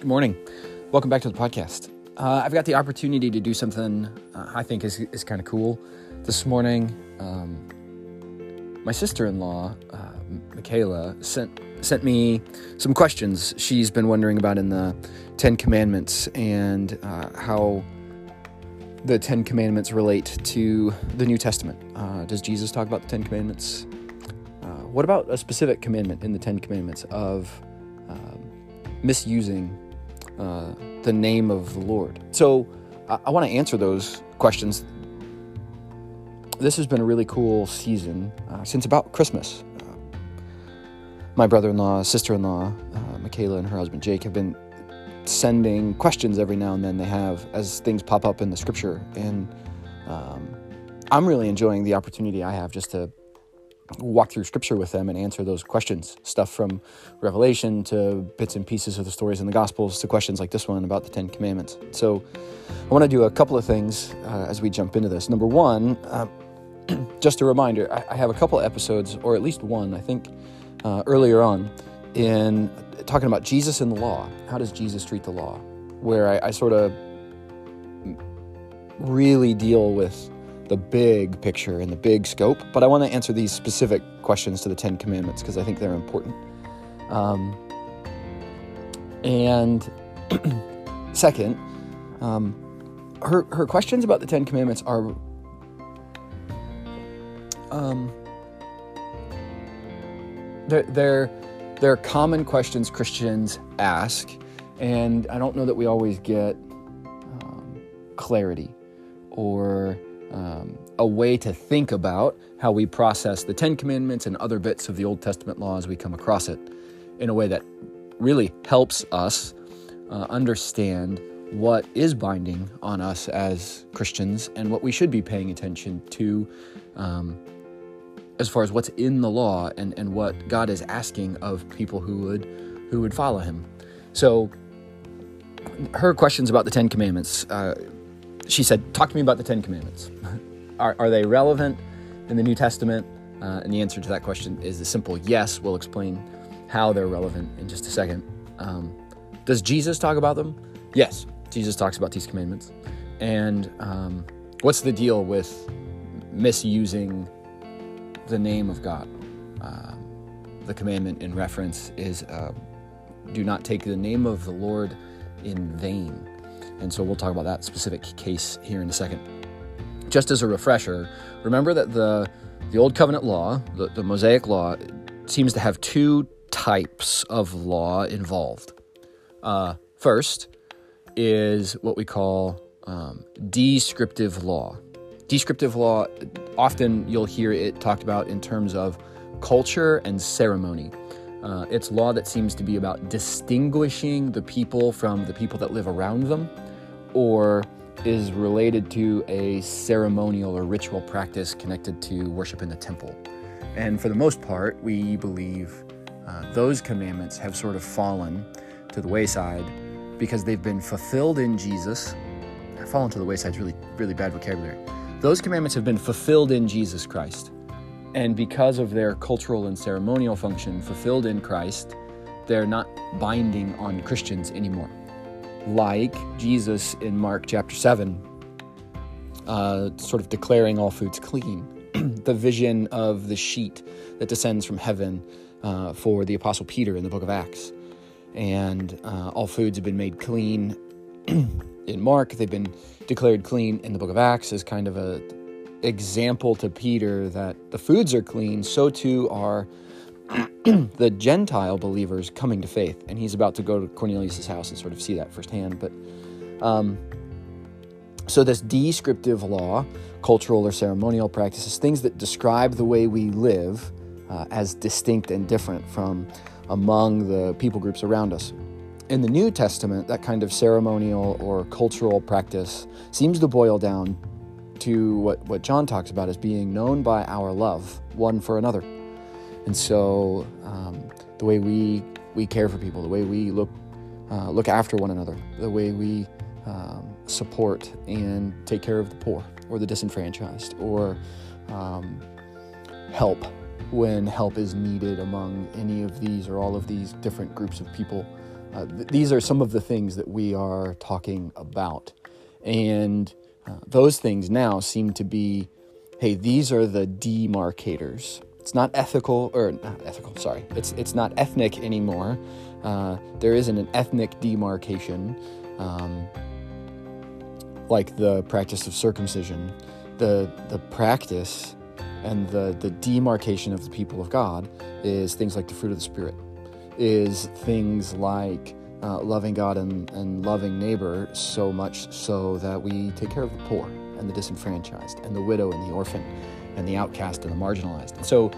Good morning. Welcome back to the podcast. Uh, I've got the opportunity to do something uh, I think is, is kind of cool. This morning, um, my sister in law, uh, Michaela, sent, sent me some questions she's been wondering about in the Ten Commandments and uh, how the Ten Commandments relate to the New Testament. Uh, does Jesus talk about the Ten Commandments? Uh, what about a specific commandment in the Ten Commandments of um, misusing uh, the name of the Lord. So I, I want to answer those questions. This has been a really cool season uh, since about Christmas. Uh, my brother in law, sister in law, uh, Michaela, and her husband Jake have been sending questions every now and then they have as things pop up in the scripture. And um, I'm really enjoying the opportunity I have just to walk through scripture with them and answer those questions. Stuff from revelation to bits and pieces of the stories in the gospels to questions like this one about the ten commandments. So i want to do a couple of things uh, as we jump into this. Number one uh, just a reminder I, I, have a couple episodes or at least one i think uh, earlier on in talking about jesus and the law. How does jesus treat the law? Where i, I sort of really deal with the big picture and the big scope, but I want to answer these specific questions to the Ten Commandments because I think they're important. Um, and second, um, her her questions about the Ten Commandments are um, they're, they're they're common questions Christians ask, and I don't know that we always get um, clarity or um, a way to think about how we process the Ten Commandments and other bits of the Old Testament law as we come across it in a way that really helps us uh, understand what is binding on us as Christians and what we should be paying attention to um, as far as what's in the law and, and what God is asking of people who would who would follow him. So her questions about the Ten Commandments. Uh, she said, Talk to me about the Ten Commandments. are, are they relevant in the New Testament? Uh, and the answer to that question is a simple yes. We'll explain how they're relevant in just a second. Um, does Jesus talk about them? Yes, Jesus talks about these commandments. And um, what's the deal with misusing the name of God? Uh, the commandment in reference is uh, do not take the name of the Lord in vain. And so we'll talk about that specific case here in a second. Just as a refresher, remember that the, the Old Covenant law, the, the Mosaic law, seems to have two types of law involved. Uh, first is what we call um, descriptive law. Descriptive law, often you'll hear it talked about in terms of culture and ceremony. Uh, it's law that seems to be about distinguishing the people from the people that live around them or is related to a ceremonial or ritual practice connected to worship in the temple. And for the most part, we believe uh, those commandments have sort of fallen to the wayside because they've been fulfilled in Jesus. Fallen to the wayside is really, really bad vocabulary. Those commandments have been fulfilled in Jesus Christ. And because of their cultural and ceremonial function fulfilled in Christ, they're not binding on Christians anymore like Jesus in Mark chapter 7, uh, sort of declaring all foods clean. the vision of the sheet that descends from heaven uh, for the Apostle Peter in the book of Acts. And uh, all foods have been made clean in Mark. They've been declared clean in the book of Acts as kind of a example to Peter that the foods are clean, so too are the Gentile believers coming to faith, and he's about to go to Cornelius' house and sort of see that firsthand. But um, so this descriptive law, cultural or ceremonial practices, things that describe the way we live uh, as distinct and different from among the people groups around us. In the New Testament, that kind of ceremonial or cultural practice seems to boil down to what, what John talks about as being known by our love one for another. And so, um, the way we we care for people, the way we look uh, look after one another, the way we um, support and take care of the poor or the disenfranchised, or um, help when help is needed among any of these or all of these different groups of people uh, th- these are some of the things that we are talking about. And uh, those things now seem to be hey, these are the demarcators. It's not ethical, or not ethical, sorry. It's, it's not ethnic anymore. Uh, there isn't an ethnic demarcation um, like the practice of circumcision. The, the practice and the, the demarcation of the people of God is things like the fruit of the Spirit, is things like uh, loving God and, and loving neighbor so much so that we take care of the poor and the disenfranchised and the widow and the orphan and the outcast and the marginalized. And so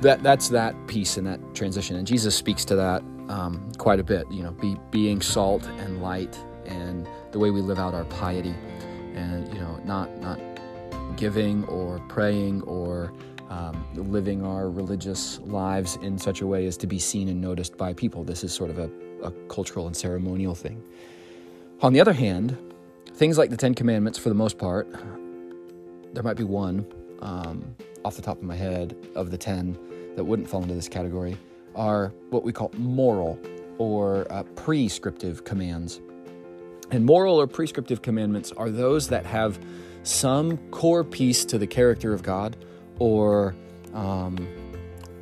that that's that piece and that transition. And Jesus speaks to that um, quite a bit. You know, be, being salt and light and the way we live out our piety, and you know, not not giving or praying or um, living our religious lives in such a way as to be seen and noticed by people. This is sort of a, a cultural and ceremonial thing. On the other hand, things like the Ten Commandments, for the most part, there might be one um, off the top of my head of the ten that wouldn't fall into this category, are what we call moral or uh, prescriptive commands. And moral or prescriptive commandments are those that have some core piece to the character of God or um,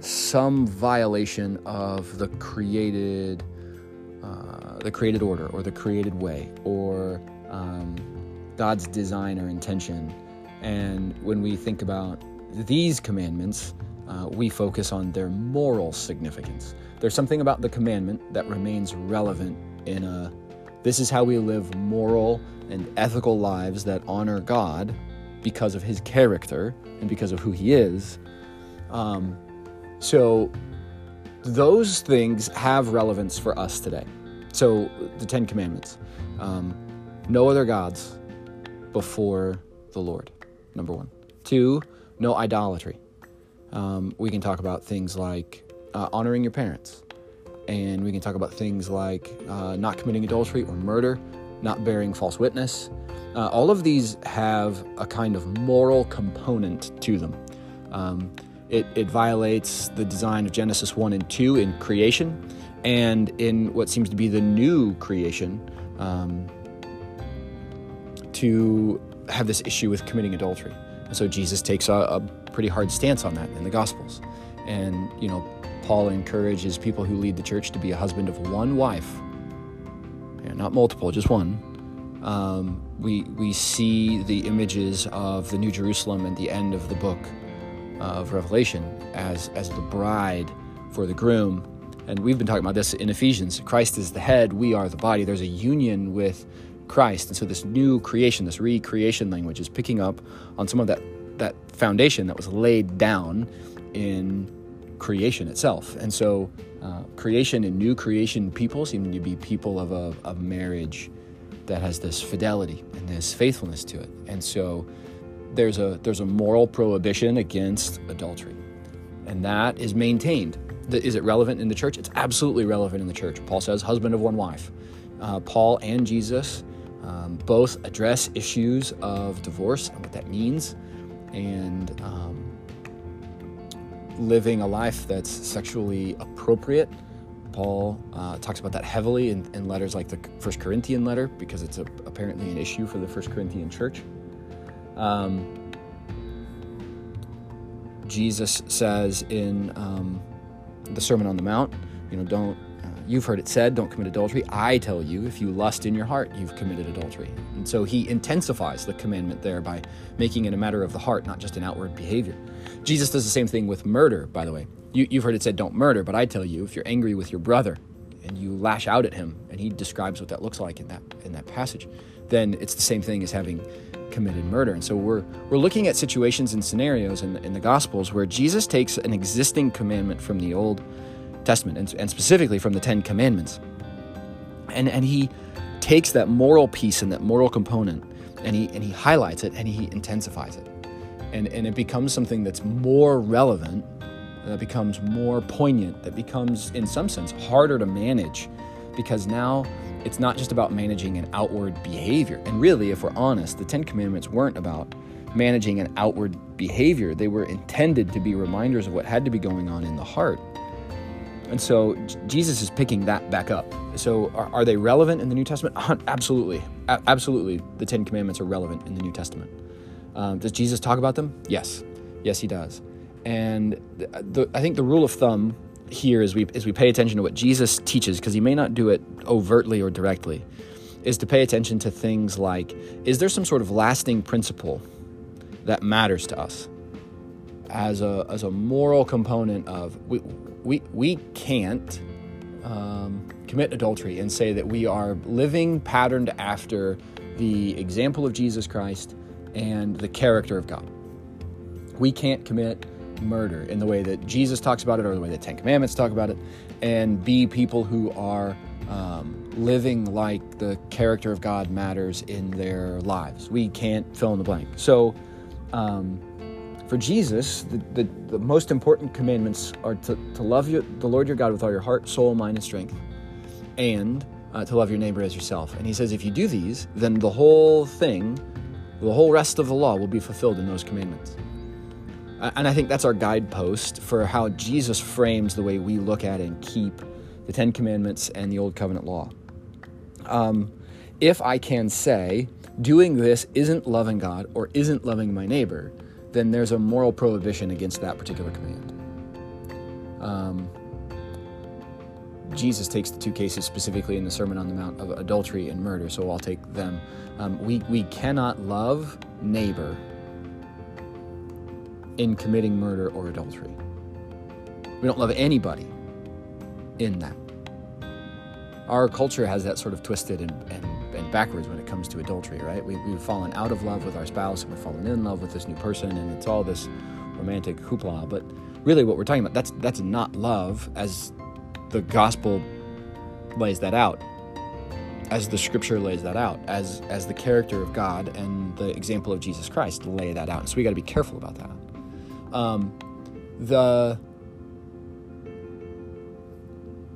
some violation of the created uh, the created order or the created way or um, God's design or intention. And when we think about these commandments, uh, we focus on their moral significance. There's something about the commandment that remains relevant in a this is how we live moral and ethical lives that honor God because of his character and because of who he is. Um, so, those things have relevance for us today. So, the Ten Commandments um, no other gods before the Lord, number one. Two, no idolatry. Um, we can talk about things like uh, honoring your parents, and we can talk about things like uh, not committing adultery or murder, not bearing false witness. Uh, all of these have a kind of moral component to them. Um, it, it violates the design of Genesis 1 and 2 in creation, and in what seems to be the new creation, um, to have this issue with committing adultery. And so Jesus takes a, a pretty hard stance on that in the Gospels. And, you know, Paul encourages people who lead the church to be a husband of one wife, yeah, not multiple, just one. Um, we, we see the images of the New Jerusalem and the end of the book of Revelation as, as the bride for the groom. And we've been talking about this in Ephesians. Christ is the head, we are the body. There's a union with Christ. And so this new creation, this recreation language is picking up on some of that, that foundation that was laid down in creation itself. And so, uh, creation and new creation people seem to be people of a, a marriage that has this fidelity and this faithfulness to it. And so, there's a there's a moral prohibition against adultery, and that is maintained. Is it relevant in the church? It's absolutely relevant in the church. Paul says, "Husband of one wife." Uh, Paul and Jesus um, both address issues of divorce and what that means, and um, living a life that's sexually appropriate. Paul uh, talks about that heavily in, in, letters like the First Corinthian letter because it's a, apparently an issue for the First Corinthian church. Um, Jesus says in um, the Sermon on the Mount, you know, don't You've heard it said, don't commit adultery. I tell you, if you lust in your heart, you've committed adultery. And so he intensifies the commandment there by making it a matter of the heart, not just an outward behavior. Jesus does the same thing with murder, by the way. You, have heard it said, don't murder, but I tell you, if you're angry with your brother and you lash out at him, and he describes what that looks like in that, in that passage, then it's the same thing as having committed murder. And so we're, we're looking at situations and scenarios in in the Gospels where Jesus takes an existing commandment from the Old Testament, and, and specifically from the Ten Commandments. And, and he takes that moral piece and that moral component and he, and he highlights it and he intensifies it. And, and it becomes something that's more relevant, that becomes more poignant, that becomes, in some sense, harder to manage because now it's not just about managing an outward behavior. And really, if we're honest, the Ten Commandments weren't about managing an outward behavior, they were intended to be reminders of what had to be going on in the heart. And so Jesus is picking that back up. So are, are they relevant in the New Testament? Absolutely. A- absolutely. The Ten Commandments are relevant in the New Testament. Um, does Jesus talk about them? Yes. Yes, he does. And the, the, I think the rule of thumb here as we, as we pay attention to what Jesus teaches, because he may not do it overtly or directly, is to pay attention to things like is there some sort of lasting principle that matters to us as a, as a moral component of we, we, we can't um, commit adultery and say that we are living patterned after the example of Jesus Christ and the character of God. We can't commit murder in the way that Jesus talks about it or the way the Ten Commandments talk about it and be people who are um, living like the character of God matters in their lives. We can't fill in the blank. So, um, for Jesus, the, the, the, most important commandments are to, to love you, the Lord your God with all your heart, soul, mind, and strength, and uh, to love your neighbor as yourself. And he says, if you do these, then the whole thing, the whole rest of the law will be fulfilled in those commandments. And I think that's our guidepost for how Jesus frames the way we look at and keep the Ten Commandments and the Old Covenant law. Um, if I can say, doing this isn't loving God or isn't loving my neighbor, then there's a moral prohibition against that particular command. Um, Jesus takes the two cases specifically in the Sermon on the Mount of adultery and murder, so I'll take them. Um, we, we cannot love neighbor in committing murder or adultery. We don't love anybody in that. Our culture has that sort of twisted and, and, and backwards when it comes to adultery, right? We, we've fallen out of love with our spouse and we've fallen in love with this new person, and it's all this romantic hoopla. But really, what we're talking about, that's, that's not love as the gospel lays that out as the scripture lays that out, as as the character of God and the example of Jesus Christ lay that out. So we got to be careful about that. Um, the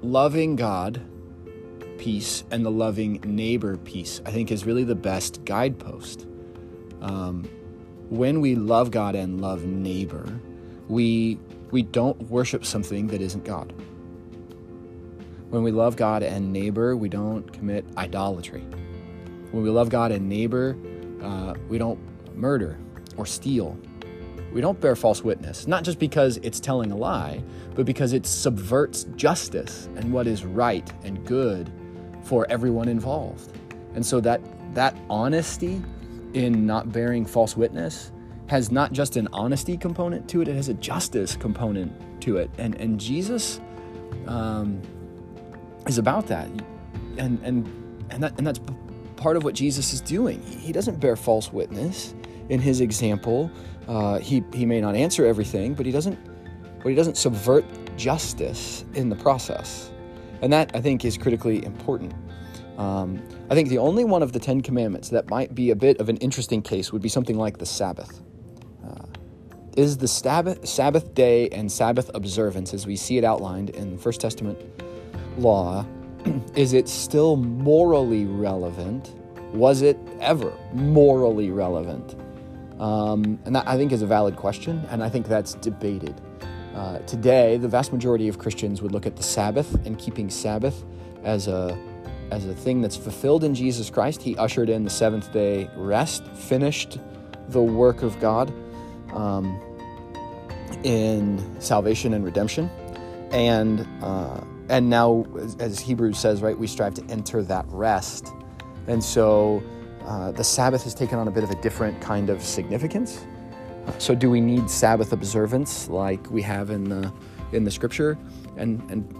loving God piece and the loving neighbor piece, I think, is really the best guidepost. Um, when we love God and love neighbor, we we don't worship something that isn't God. When we love God and neighbor, we don't commit idolatry. When we love God and neighbor, uh, we don't murder or steal. We don't bear false witness, not just because it's telling a lie, but because it subverts justice and what is right and good for everyone involved. And so that that honesty in not bearing false witness has not just an honesty component to it, it has a justice component to it. And and Jesus um, is about that. And and and that and that's part of what Jesus is doing. He doesn't bear false witness in his example. Uh, he he may not answer everything, but he doesn't but he doesn't subvert justice in the process. And that I think is critically important. Um, I think the only one of the Ten Commandments that might be a bit of an interesting case would be something like the Sabbath. Uh, is the Sabbath, Sabbath day and Sabbath observance, as we see it outlined in the First Testament law, is it still morally relevant? Was it ever morally relevant? Um, and that I think is a valid question, and I think that's debated. Uh, today, the vast majority of Christians would look at the Sabbath and keeping Sabbath as a as a thing that's fulfilled in Jesus Christ. He ushered in the seventh day rest, finished the work of God um, in salvation and redemption, and uh, and now, as Hebrews says, right, we strive to enter that rest. And so uh, the Sabbath has taken on a bit of a different kind of significance. So, do we need Sabbath observance like we have in the in the Scripture? And and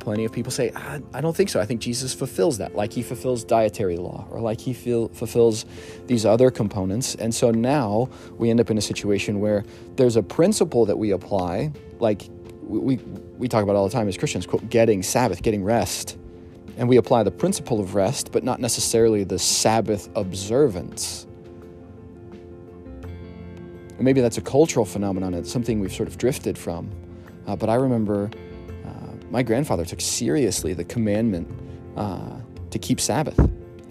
plenty of people say, I, I don't think so. I think Jesus fulfills that, like he fulfills dietary law, or like he feel, fulfills these other components. And so now we end up in a situation where there's a principle that we apply, like we, we talk about all the time as Christians, quote, getting Sabbath, getting rest. And we apply the principle of rest, but not necessarily the Sabbath observance. And maybe that's a cultural phenomenon. It's something we've sort of drifted from. Uh, but I remember uh, my grandfather took seriously the commandment uh, to keep Sabbath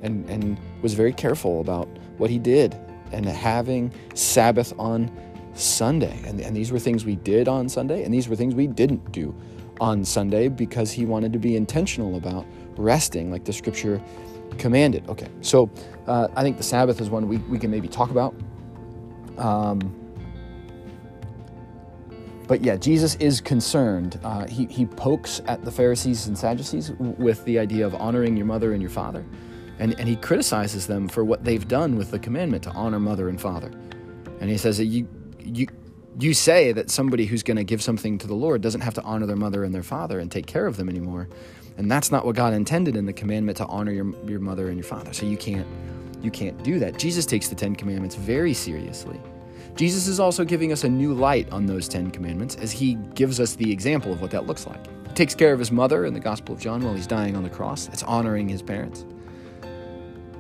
and, and was very careful about what he did and having Sabbath on Sunday. And, and these were things we did on Sunday, and these were things we didn't do on Sunday because he wanted to be intentional about resting, like the scripture commanded. Okay, so uh, I think the Sabbath is one we, we can maybe talk about. Um, but yeah, Jesus is concerned. Uh, he, he pokes at the Pharisees and Sadducees with the idea of honoring your mother and your father. And, and he criticizes them for what they've done with the commandment to honor mother and father. And he says that you, you, you say that somebody who's going to give something to the Lord doesn't have to honor their mother and their father and take care of them anymore. And that's not what God intended in the commandment to honor your, your mother and your father. So you can't you can't do that. Jesus takes the 10 commandments very seriously. Jesus is also giving us a new light on those 10 commandments as he gives us the example of what that looks like. He takes care of his mother in the Gospel of John while he's dying on the cross. It's honoring his parents.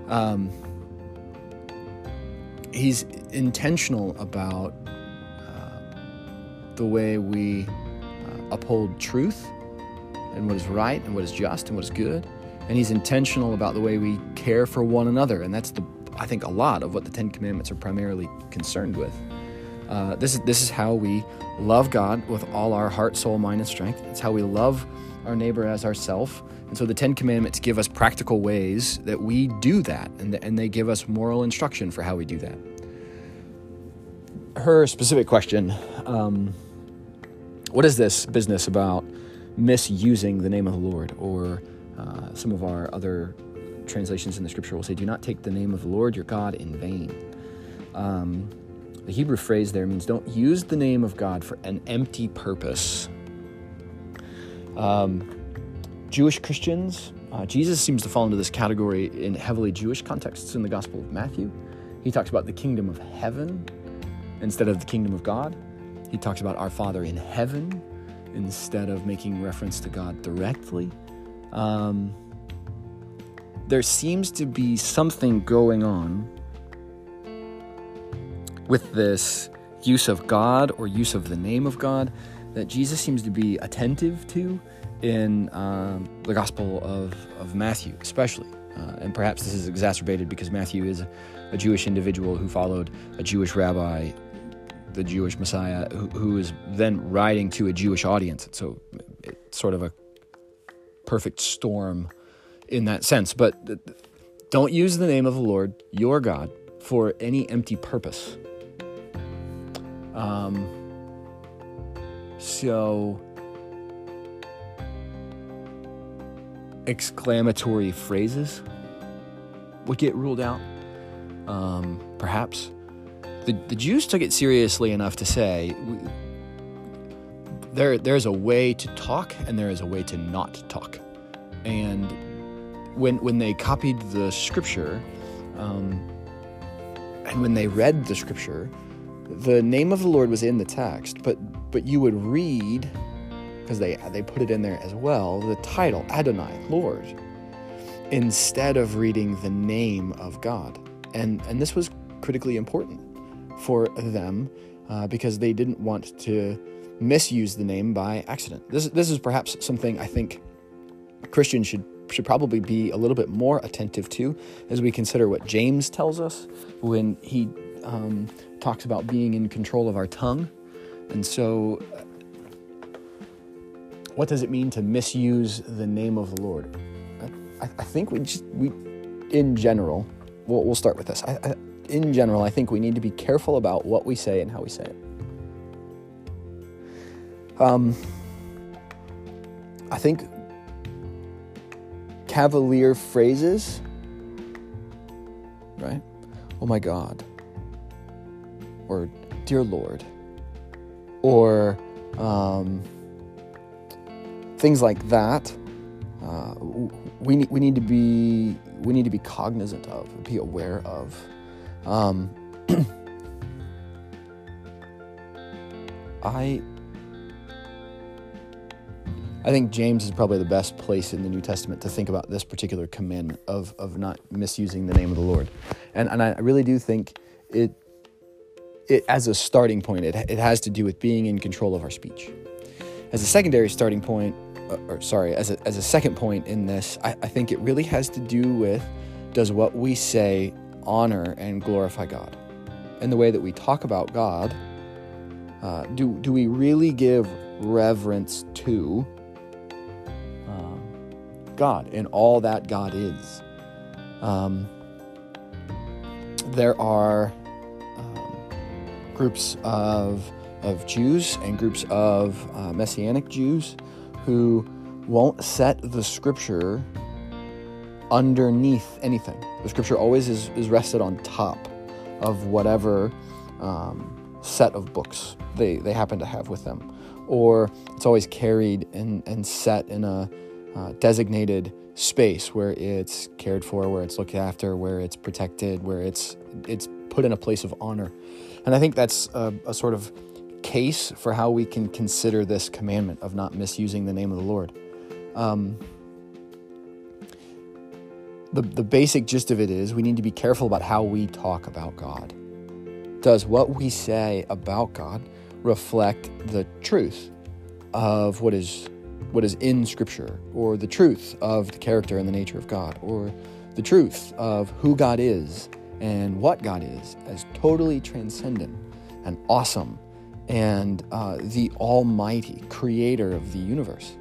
Um, he's intentional about uh, the way we uh, uphold truth and what is right and what is just and what is good. And he's intentional about the way we care for one another. And that's the, I think, a lot of what the Ten Commandments are primarily concerned with. Uh, this is this is how we love God with all our heart, soul, mind, and strength. It's how we love our neighbor as ourself. And so the Ten Commandments give us practical ways that we do that, and, and they give us moral instruction for how we do that. Her specific question um, What is this business about misusing the name of the Lord? Or uh, some of our other translations in the scripture will say, Do not take the name of the Lord your God in vain. Um, the Hebrew phrase there means don't use the name of God for an empty purpose. Um, Jewish Christians, uh, Jesus seems to fall into this category in heavily Jewish contexts in the Gospel of Matthew. He talks about the kingdom of heaven instead of the kingdom of God. He talks about our Father in heaven instead of making reference to God directly. Um, there seems to be something going on with this use of God or use of the name of God that Jesus seems to be attentive to in um, the Gospel of, of Matthew, especially. Uh, and perhaps this is exacerbated because Matthew is a Jewish individual who followed a Jewish rabbi, the Jewish Messiah, who, who is then writing to a Jewish audience. So it's sort of a perfect storm in that sense. But don't use the name of the Lord, your God, for any empty purpose. Um, so, exclamatory phrases would get ruled out, um, perhaps. The, the Jews took it seriously enough to say there, there's a way to talk and there is a way to not talk. And when, when they copied the scripture um, and when they read the scripture, the name of the Lord was in the text, but but you would read because they they put it in there as well the title Adonai Lord instead of reading the name of God, and and this was critically important for them uh, because they didn't want to misuse the name by accident. This this is perhaps something I think Christians should should probably be a little bit more attentive to as we consider what James tells us when he um, talks about being in control of our tongue. And so, what does it mean to misuse the name of the Lord? I, I think we just, we, in general, we'll, we'll start with this. I, I, in general, I think we need to be careful about what we say and how we say it. Um, I think cavalier phrases, right? Oh my God or Dear Lord, or um, things like that. Uh, we need we need to be we need to be cognizant of, be aware of. Um, I I think James is probably the best place in the New Testament to think about this particular commandment of of not misusing the name of the Lord, and and I really do think it it, as a starting point, it, it has to do with being in control of our speech. As a secondary starting point, uh, or sorry, as a, as a second point in this, I, I think it really has to do with does what we say honor and glorify God? And the way that we talk about God, uh, do, do we really give reverence to God and all that God is. Um, there are um, groups of, of Jews and groups of uh, Messianic Jews who won't set the scripture underneath anything. The scripture always is, is rested on top of whatever um, set of books they, they happen to have with them. Or it's always carried and, and set in a uh, designated space where it's cared for, where it's looked after, where it's protected, where it's it's put in a place of honor. And I think that's a, a sort of case for how we can consider this commandment of not misusing the name of the Lord. Um, the, the basic gist of it is we need to be careful about how we talk about God. Does what we say about God reflect the truth of what is what is in Scripture, or the truth of the character and the nature of God, or the truth of who God is and what God is as totally transcendent and awesome and uh, the Almighty Creator of the universe?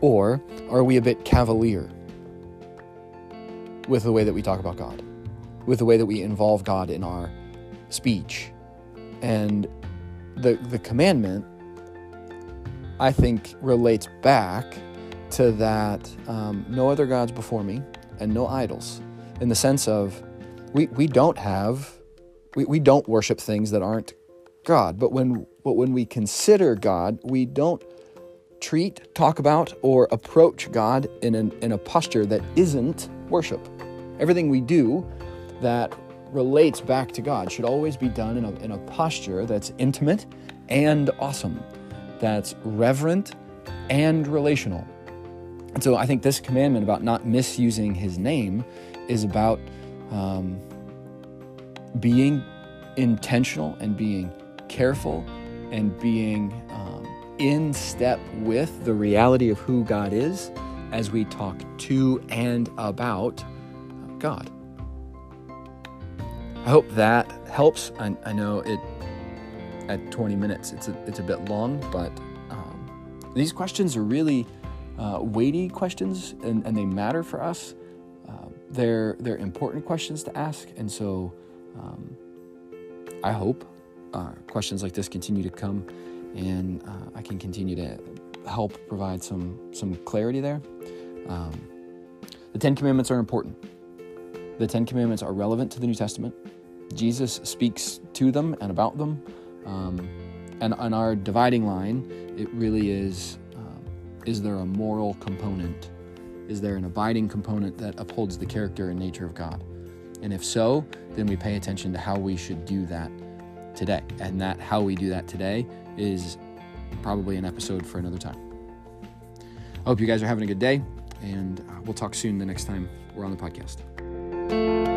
Or are we a bit cavalier with the way that we talk about God, with the way that we involve God in our speech? And the, the commandment I think relates back to that um, no other gods before me and no idols, in the sense of we, we don't have, we, we don't worship things that aren't God. But when, but when we consider God, we don't treat, talk about, or approach God in, an, in a posture that isn't worship. Everything we do that relates back to God should always be done in a, in a posture that's intimate and awesome that's reverent and relational. And so I think this commandment about not misusing his name is about um, being intentional and being careful and being um, in step with the reality of who God is as we talk to and about God. I hope that helps. I, I know it at 20 minutes. It's a, it's a bit long, but um, these questions are really uh, weighty questions and, and they matter for us. Uh, they're, they're important questions to ask. And so um, I hope uh, questions like this continue to come and uh, I can continue to help provide some, some clarity there. Um, the Ten Commandments are important. The Ten Commandments are relevant to the New Testament. Jesus speaks to them and about them. Um, and on our dividing line, it really is um, is there a moral component? Is there an abiding component that upholds the character and nature of God? And if so, then we pay attention to how we should do that today. And that how we do that today is probably an episode for another time. I hope you guys are having a good day, and uh, we'll talk soon the next time we're on the podcast.